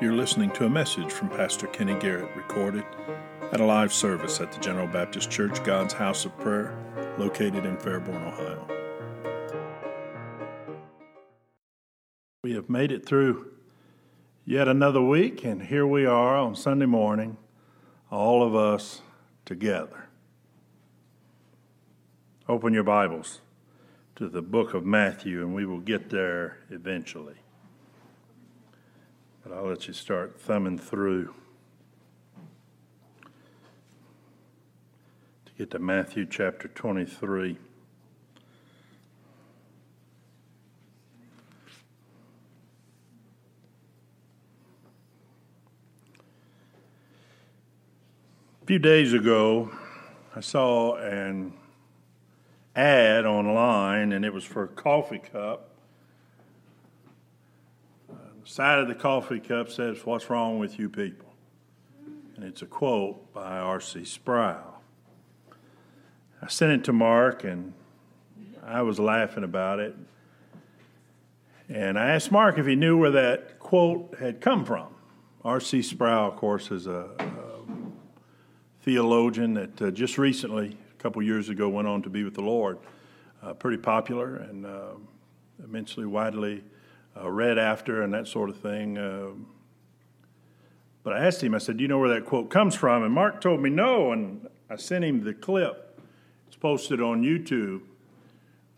You're listening to a message from Pastor Kenny Garrett recorded at a live service at the General Baptist Church, God's House of Prayer, located in Fairborn, Ohio. We have made it through yet another week, and here we are on Sunday morning, all of us together. Open your Bibles to the book of Matthew, and we will get there eventually. But I'll let you start thumbing through to get to Matthew chapter 23. A few days ago, I saw an ad online, and it was for a coffee cup side of the coffee cup says, What's wrong with you people? And it's a quote by R.C. Sproul. I sent it to Mark, and I was laughing about it. And I asked Mark if he knew where that quote had come from. R.C. Sproul, of course, is a, a theologian that uh, just recently, a couple years ago, went on to be with the Lord. Uh, pretty popular and uh, immensely widely uh, read after and that sort of thing. Uh, but I asked him, I said, Do you know where that quote comes from? And Mark told me no, and I sent him the clip. It's posted on YouTube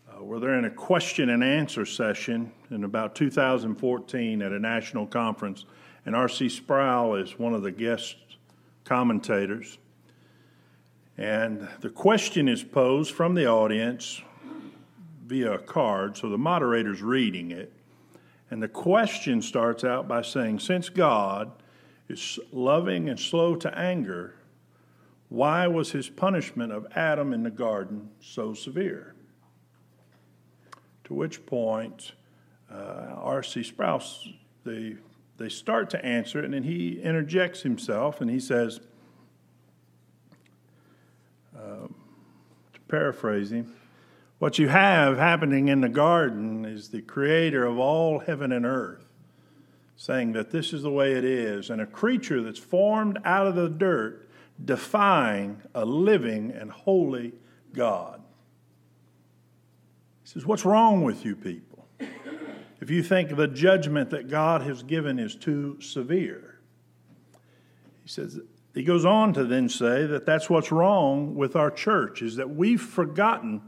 uh, where they're in a question and answer session in about 2014 at a national conference. And R.C. Sproul is one of the guest commentators. And the question is posed from the audience via a card, so the moderator's reading it. And the question starts out by saying, Since God is loving and slow to anger, why was his punishment of Adam in the garden so severe? To which point, uh, R.C. Sproul, they, they start to answer and then he interjects himself and he says, uh, to paraphrase him, what you have happening in the garden is the creator of all heaven and earth saying that this is the way it is, and a creature that's formed out of the dirt defying a living and holy God. He says, What's wrong with you people? If you think the judgment that God has given is too severe, he says, he goes on to then say that that's what's wrong with our church, is that we've forgotten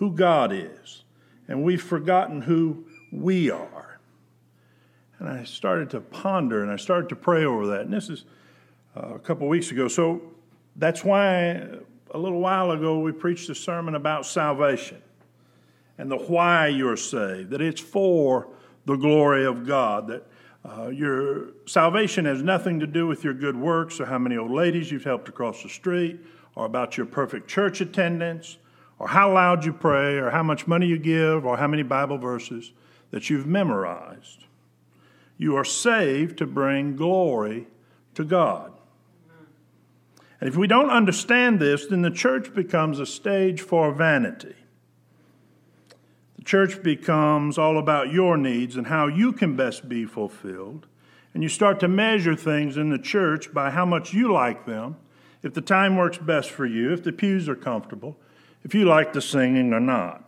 who God is, and we've forgotten who we are. And I started to ponder and I started to pray over that. And this is uh, a couple weeks ago. So that's why a little while ago we preached a sermon about salvation and the why you're saved, that it's for the glory of God, that uh, your salvation has nothing to do with your good works or how many old ladies you've helped across the street or about your perfect church attendance or how loud you pray, or how much money you give, or how many Bible verses that you've memorized. You are saved to bring glory to God. And if we don't understand this, then the church becomes a stage for vanity. The church becomes all about your needs and how you can best be fulfilled. And you start to measure things in the church by how much you like them, if the time works best for you, if the pews are comfortable, if you like the singing or not.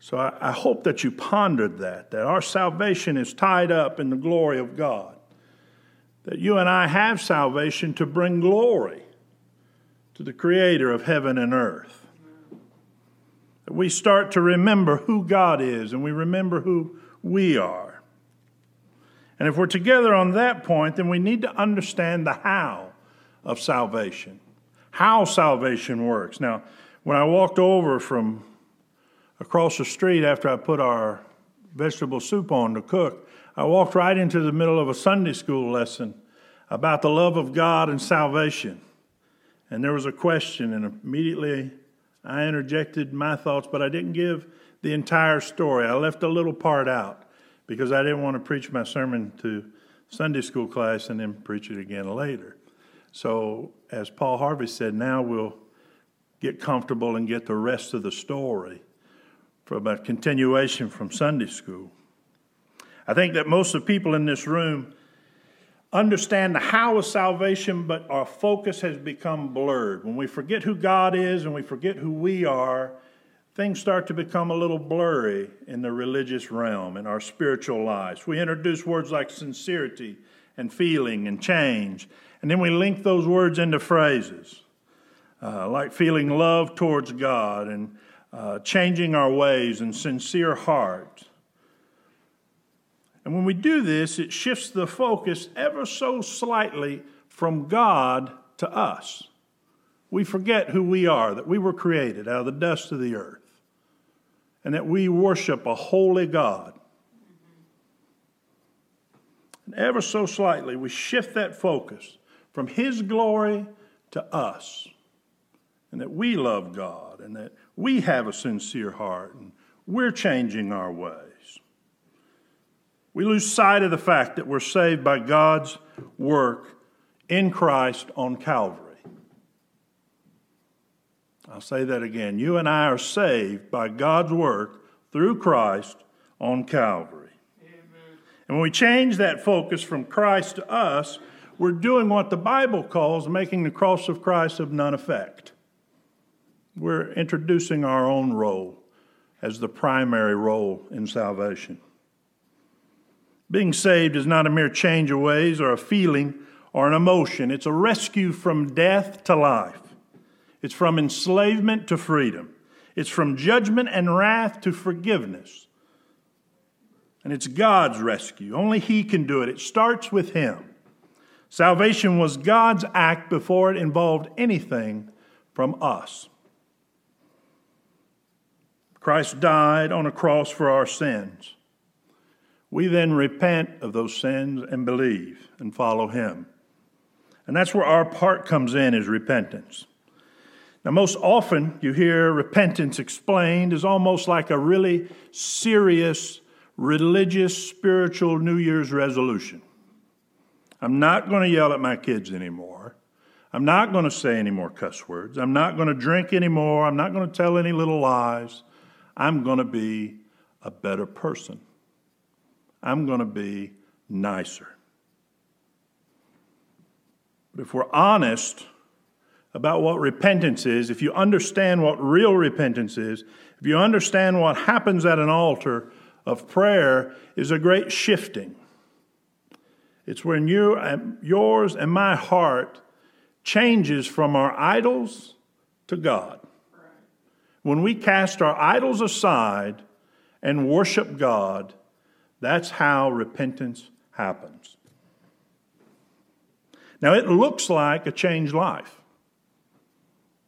So I, I, hope that you pondered that, that our salvation is tied up in the glory of God. That you and I have salvation to bring glory to the Creator of heaven and earth. That we start to remember who God is and we remember who we are. And if we're together on that point, then we need to understand the how of salvation how salvation works. Now, when I walked over from across the street after I put our vegetable soup on to cook, I walked right into the middle of a Sunday school lesson about the love of God and salvation. And there was a question, and immediately I interjected my thoughts, but I didn't give the entire story. I left a little part out because I didn't want to preach my sermon to Sunday school class and then preach it again later. So, as Paul Harvey said, now we'll get comfortable and get the rest of the story from a continuation from Sunday school. I think that most of the people in this room understand the how of salvation, but our focus has become blurred. When we forget who God is and we forget who we are, things start to become a little blurry in the religious realm, in our spiritual lives. We introduce words like sincerity and feeling and change, and then we link those words into phrases uh, like feeling love towards God and uh, changing our ways and sincere heart. And when we do this, it shifts the focus ever so slightly from God to us. We forget who we are, that we were created out of the dust of the earth, and that we worship a holy God. And ever so slightly, we shift that focus from His glory to us, and that we love God, and that we have a sincere heart, and we're changing our ways. We lose sight of the fact that we're saved by God's work in Christ on Calvary. I'll say that again. You and I are saved by God's work through Christ on Calvary. Amen. And when we change that focus from Christ to us, we're doing what the Bible calls making the cross of Christ of none effect. We're introducing our own role as the primary role in salvation. Being saved is not a mere change of ways or a feeling or an emotion, it's a rescue from death to life. It's from enslavement to freedom. It's from judgment and wrath to forgiveness. And it's God's rescue. Only He can do it. It starts with Him. Salvation was God's act before it involved anything from us. Christ died on a cross for our sins. We then repent of those sins and believe and follow Him. And that's where our part comes in is repentance. Now, most often you hear repentance explained as almost like a really serious religious, spiritual New Year's resolution. I'm not going to yell at my kids anymore. I'm not going to say any more cuss words. I'm not going to drink anymore. I'm not going to tell any little lies. I'm going to be a better person. I'm going to be nicer. But if we're honest about what repentance is, if you understand what real repentance is, if you understand what happens at an altar of prayer, is a great shifting. It's when you, yours and my heart changes from our idols to God. When we cast our idols aside and worship God, that's how repentance happens. Now, it looks like a changed life,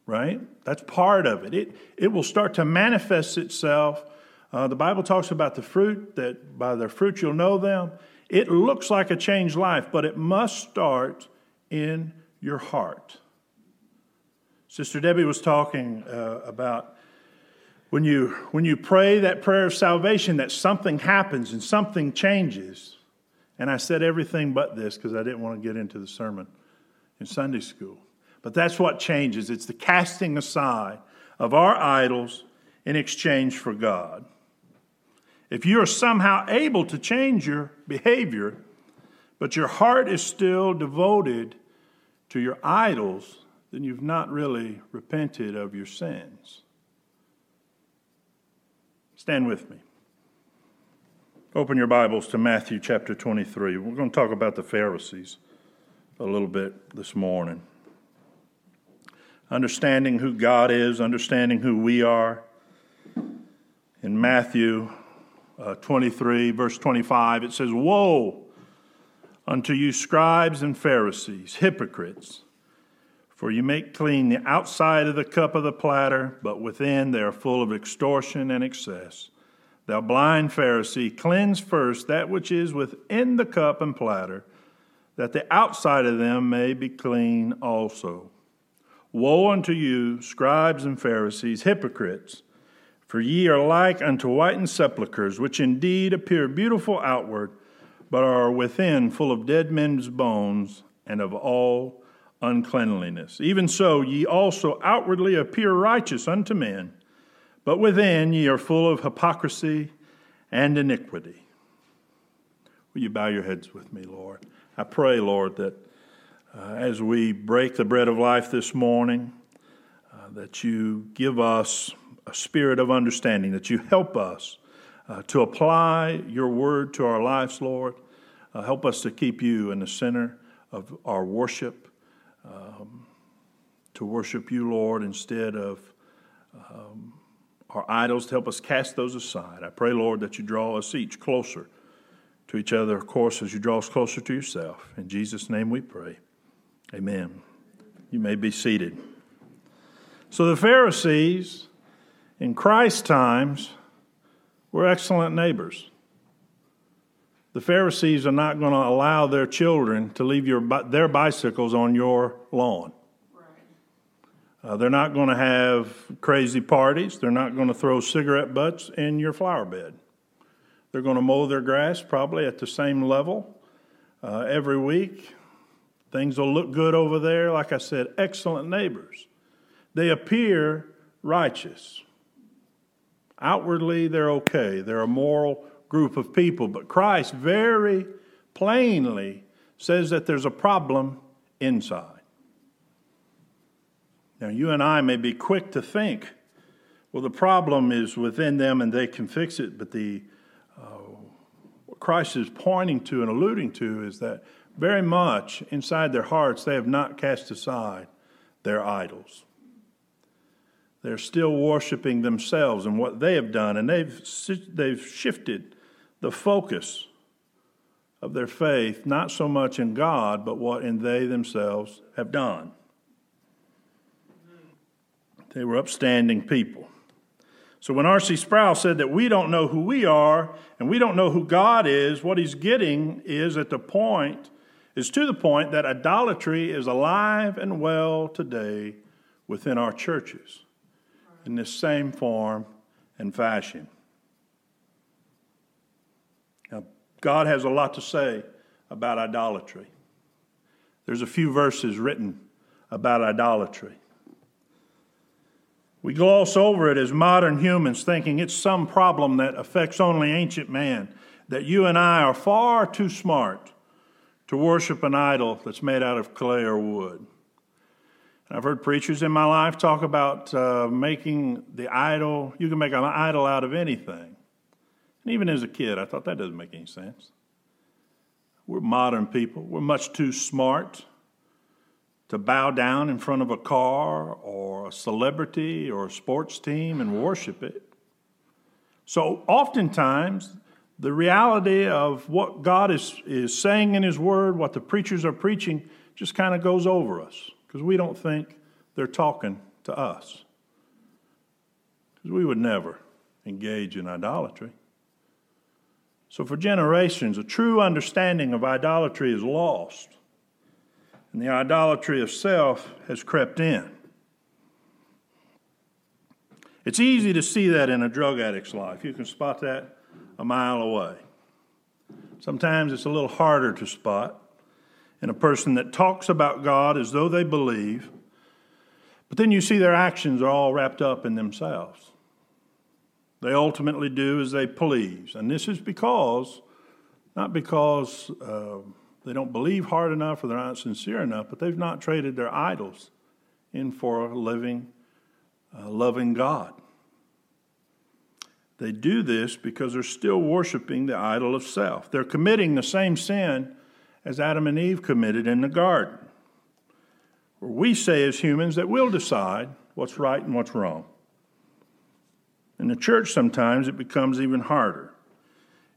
right? That's part of it. It, it will start to manifest itself. Uh, the Bible talks about the fruit, that by their fruit you'll know them. It looks like a changed life, but it must start in your heart. Sister Debbie was talking uh, about when you, when you pray that prayer of salvation, that something happens and something changes. And I said everything but this because I didn't want to get into the sermon in Sunday school. But that's what changes it's the casting aside of our idols in exchange for God. If you are somehow able to change your behavior, but your heart is still devoted to your idols, then you've not really repented of your sins. Stand with me. Open your Bibles to Matthew chapter 23. We're going to talk about the Pharisees a little bit this morning. Understanding who God is, understanding who we are. In Matthew uh, 23, verse 25, it says, Woe unto you, scribes and Pharisees, hypocrites! For you make clean the outside of the cup of the platter, but within they are full of extortion and excess. Thou blind Pharisee, cleanse first that which is within the cup and platter, that the outside of them may be clean also. Woe unto you, scribes and Pharisees, hypocrites! For ye are like unto whitened sepulchres, which indeed appear beautiful outward, but are within full of dead men's bones and of all uncleanliness. Even so, ye also outwardly appear righteous unto men, but within ye are full of hypocrisy and iniquity. Will you bow your heads with me, Lord? I pray, Lord, that uh, as we break the bread of life this morning, uh, that you give us a spirit of understanding, that you help us uh, to apply your word to our lives, Lord. Uh, help us to keep you in the center of our worship, um, to worship you, Lord, instead of um, our idols, to help us cast those aside. I pray, Lord, that you draw us each closer to each other, of course, as you draw us closer to yourself. In Jesus' name we pray. Amen. You may be seated. So the Pharisees in Christ's times were excellent neighbors. The Pharisees are not going to allow their children to leave your, their bicycles on your lawn. Uh, they're not going to have crazy parties. They're not going to throw cigarette butts in your flower bed. They're going to mow their grass probably at the same level uh, every week. Things will look good over there. Like I said, excellent neighbors. They appear righteous. Outwardly, they're okay. They're a moral group of people. But Christ very plainly says that there's a problem inside. Now, you and I may be quick to think, well, the problem is within them and they can fix it, but the uh, what Christ is pointing to and alluding to is that very much inside their hearts they have not cast aside their idols. They're still worshiping themselves and what they have done, and they've, they've shifted the focus of their faith not so much in God, but what in they themselves have done. They were upstanding people. So when R.C. Sproul said that we don't know who we are and we don't know who God is, what he's getting is at the point, is to the point that idolatry is alive and well today within our churches in this same form and fashion. Now, God has a lot to say about idolatry. There's a few verses written about idolatry. We gloss over it as modern humans, thinking it's some problem that affects only ancient man, that you and I are far too smart to worship an idol that's made out of clay or wood. I've heard preachers in my life talk about uh, making the idol, you can make an idol out of anything. And even as a kid, I thought that doesn't make any sense. We're modern people, we're much too smart to bow down in front of a car or a celebrity or a sports team and worship it. So, oftentimes, the reality of what God is, is saying in His Word, what the preachers are preaching, just kind of goes over us because we don't think they're talking to us. Because we would never engage in idolatry. So, for generations, a true understanding of idolatry is lost and the idolatry of self has crept in. It's easy to see that in a drug addict's life. You can spot that a mile away. Sometimes it's a little harder to spot in a person that talks about God as though they believe, but then you see their actions are all wrapped up in themselves. They ultimately do as they please. And this is because, not because. Uh, they don't believe hard enough or they're not sincere enough, but they've not traded their idols in for a living, uh, loving God. They do this because they're still worshiping the idol of self. They're committing the same sin as Adam and Eve committed in the garden. Where we say as humans that we'll decide what's right and what's wrong. In the church, sometimes it becomes even harder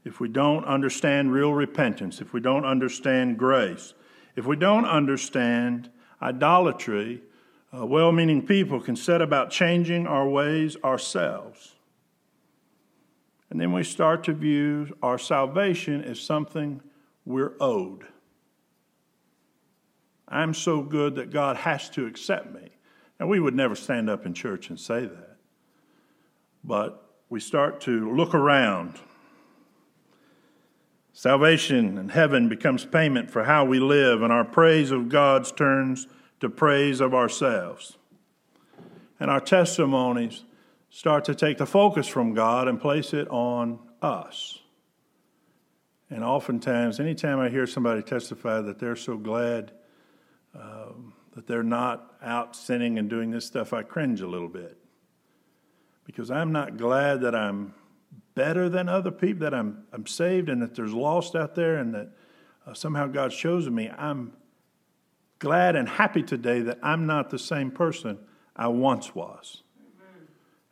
if we don't understand real repentance, if we don't understand grace, if we don't understand idolatry, uh, well meaning people can set about changing our ways ourselves. And then we start to view our salvation as something we're owed. I'm so good that God has to accept me. And we would never stand up in church and say that. But we start to look around Salvation and heaven becomes payment for how we live, and our praise of God's turns to praise of ourselves. And our testimonies start to take the focus from God and place it on us. And oftentimes, anytime I hear somebody testify that they're so glad um, that they're not out sinning and doing this stuff, I cringe a little bit. Because I'm not glad that I'm better than other people, that I'm, I'm saved and that there's lost out there and that uh, somehow God's chosen me. I'm glad and happy today that I'm not the same person I once was.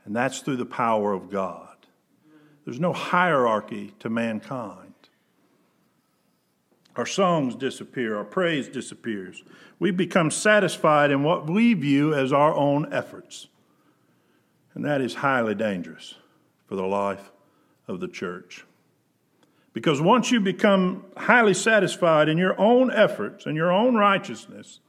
And that's through the power of God. There's no hierarchy to mankind. Our songs disappear, our praise disappears. We become satisfied in what we view as our own efforts. And that is highly dangerous for the life of the church. Because once you become highly satisfied in your own efforts and your own righteousness,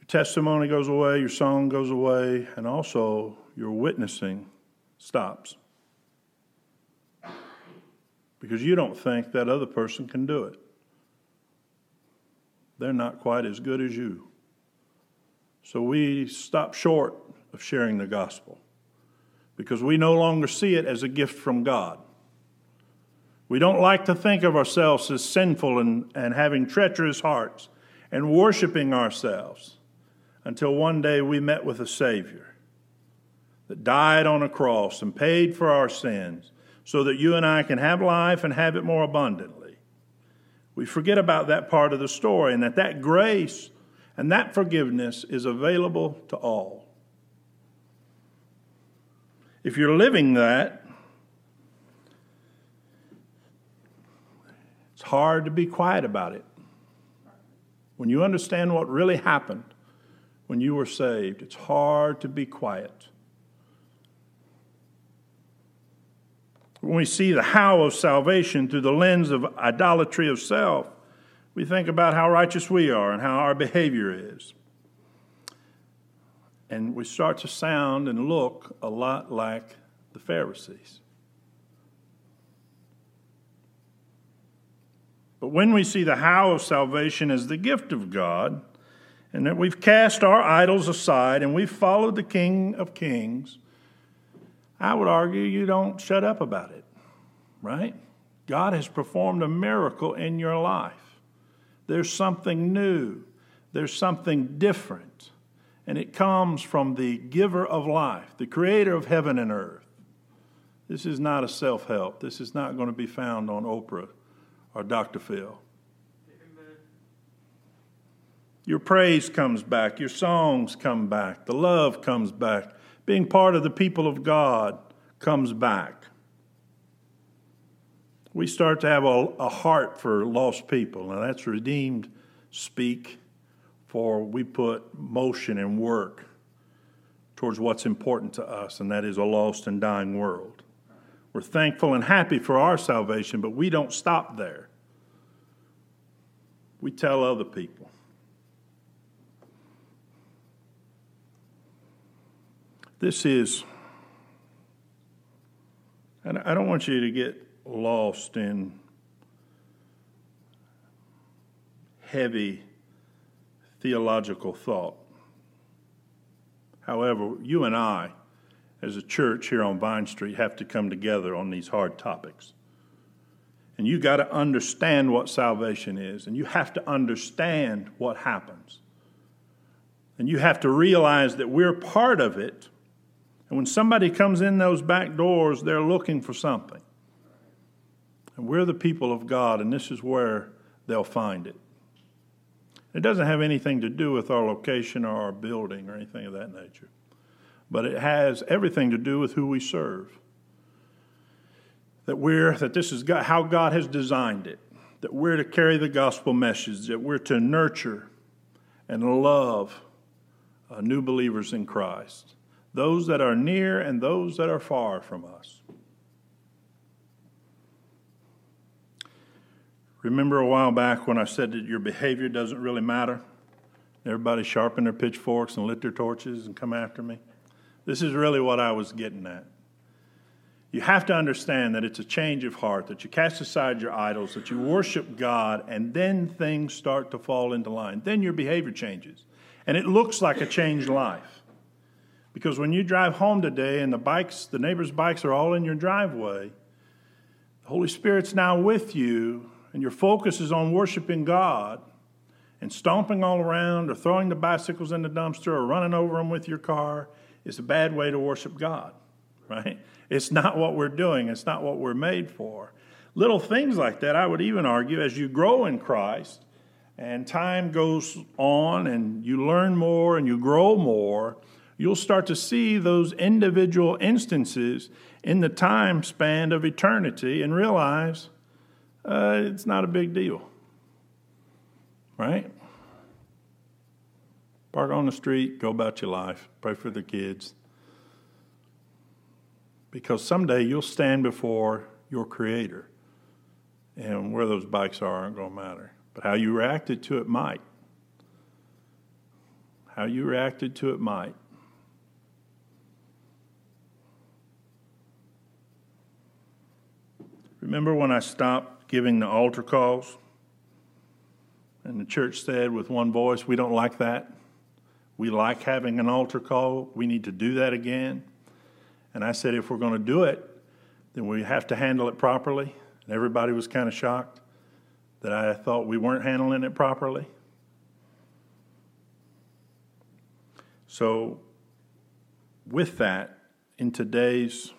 your testimony goes away, your song goes away, and also your witnessing stops. Because you don't think that other person can do it. They're not quite as good as you. So we stop short of sharing the gospel because we no longer see it as a gift from God. We don't like to think of ourselves as sinful and, and having treacherous hearts and worshiping ourselves until one day we met with a Savior that died on a cross and paid for our sins so that you and I can have life and have it more abundantly. We forget about that part of the story and that that grace and that forgiveness is available to all. If you're living that, it's hard to be quiet about it. When you understand what really happened when you were saved, it's hard to be quiet. When we see the how of salvation through the lens of idolatry of self, we think about how righteous we are and how our behavior is and we start to sound and look a lot like the Pharisees. But when we see the how of salvation as the gift of God, and that we've cast our idols aside and we've followed the King of Kings, I would argue you don't shut up about it, right? God has performed a miracle in your life. There's something new, there's something different and it comes from the giver of life, the creator of heaven and earth. This is not a self help. This is not going to be found on Oprah or Dr. Phil. Amen. Your praise comes back, your songs come back, the love comes back, being part of the people of God comes back. We start to have a, a heart for lost people. Now, that's redeemed speak for we put motion and work towards what's important to us, and that is a lost and dying world. We're thankful and happy for our salvation, but we don't stop there. We tell other people. This is, and I don't want you to get lost in heavy theological thought. However, you and I, as a church here on Vine Street, have to come together on these hard topics. And you got to understand what salvation is, and you have to understand what happens. And you have to realize that we're part of it. And when somebody comes in those back doors, they're looking for something. And we're the people of God, and this is where they'll find it. It doesn't have anything to do with our location or our building or anything of that nature, but it has everything to do with who we serve. That we're that this is God, how God has designed it. That we're to carry the gospel message. That we're to nurture and love uh, new believers in Christ, those that are near and those that are far from us. Remember a while back when I said that your behavior doesn't really matter? Everybody sharpen their pitchforks and lit their torches and come after me? This is really what I was getting at. You have to understand that it's a change of heart, that you cast aside your idols, that you worship God, and then things start to fall into line. Then your behavior changes. And it looks like a changed life. Because when you drive home today and the bikes, the neighbors' bikes are all in your driveway, The Holy Spirit's now with you, and your focus is on worshiping God and stomping all around or throwing the bicycles in the dumpster or running over them with your car is a bad way to worship God, right? It's not what we're doing, it's not what we're made for. Little things like that, I would even argue, as you grow in Christ and time goes on and you learn more and you grow more, you'll start to see those individual instances in the time span of eternity and realize uh, it's not a big deal. Right? Park on the street, go about your life, pray for the kids. Because someday you'll stand before your Creator. And where those bikes are aren't going to matter. But how you reacted to it might. How you reacted to it might. Remember when I stopped giving the altar calls? And the church said with one voice, We don't like that. We like having an altar call. We need to do that again. And I said, If we're going to do it, then we have to handle it properly. And everybody was kind of shocked that I thought we weren't handling it properly. So, with that, in today's,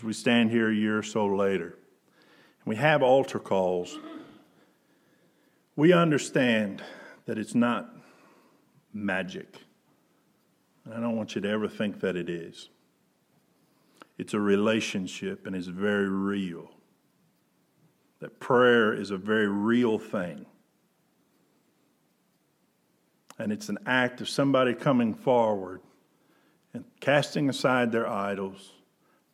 as we stand here a year or so later, and we have altar calls, we understand that it's not magic. And I don't want you to ever think that it is. It's a relationship and it's very real that prayer is a very real thing. And it's an act of somebody coming forward and casting aside their idols,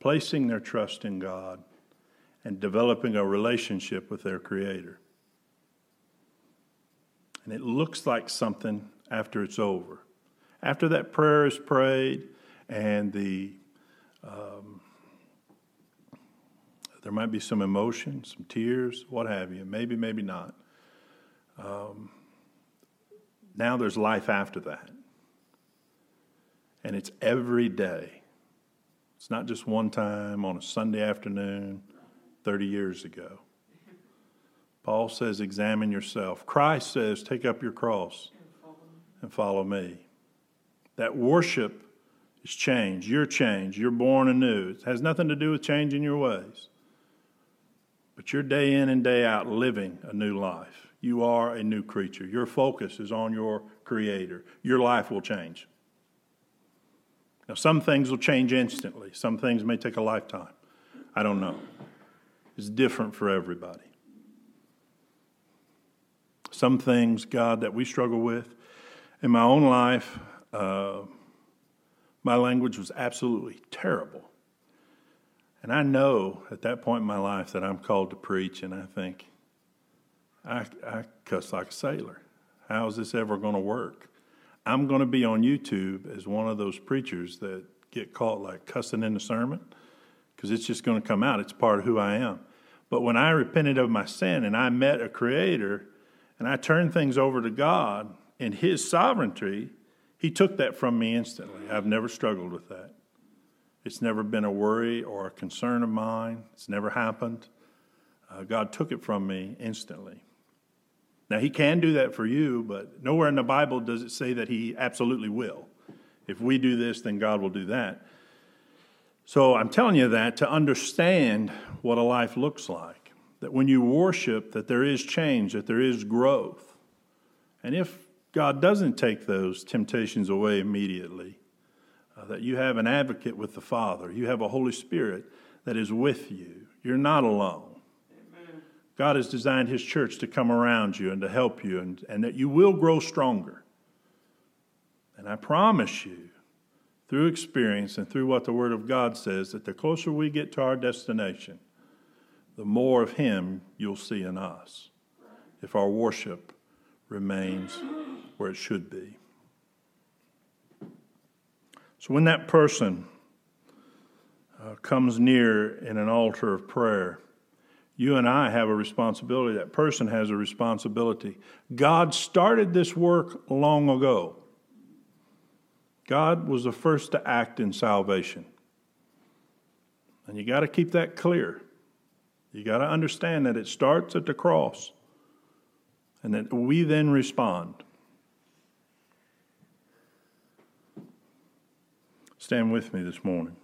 placing their trust in God, and developing a relationship with their Creator. And it looks like something after it's over. After that prayer is prayed and the um, there might be some emotion, some tears, what have you. Maybe, maybe not. Um, now there's life after that. And it's every day. It's not just one time on a Sunday afternoon 30 years ago. Paul says, examine yourself. Christ says, take up your cross and follow me. That worship is change. You're changed. You're born anew. It has nothing to do with changing your ways but you're day in and day out living a new life. You are a new creature. Your focus is on your Creator. Your life will change. Now, some things will change instantly, some things may take a lifetime. I don't know. It's different for everybody. Some things, God, that we struggle with. In my own life, uh, my language was absolutely terrible. And I know at that point in my life that I'm called to preach, and I think, I, I cuss like a sailor. How is this ever going to work? I'm going to be on YouTube as one of those preachers that get caught like cussing in the sermon because it's just going to come out. It's part of who I am. But when I repented of my sin and I met a creator and I turned things over to God in His sovereignty, He took that from me instantly. I've never struggled with that. It's never been a worry or a concern of mine. It's never happened. Uh, God took it from me instantly. Now, He can do that for you, but nowhere in the Bible does it say that He absolutely will. If we do this, then God will do that. So I'm telling you that to understand what a life looks like. That when you worship, that there is change, that there is growth. And if God doesn't take those temptations away immediately, uh, that you have an advocate with the Father. You have a Holy Spirit that is with you. You're not alone. God has designed His church to come around you and to help you, and, and that you will grow stronger. And I promise you, through experience and through what the Word of God says, that the closer we get to our destination, the more of Him you'll see in us if our worship remains where it should be. So when that person uh, comes near in an altar of prayer, you and I have a responsibility. That person has a responsibility. God started this work long ago. God was the first to act in salvation. And you got to keep that clear. You got to understand that it starts at the cross and that we then respond. Stand with me this morning.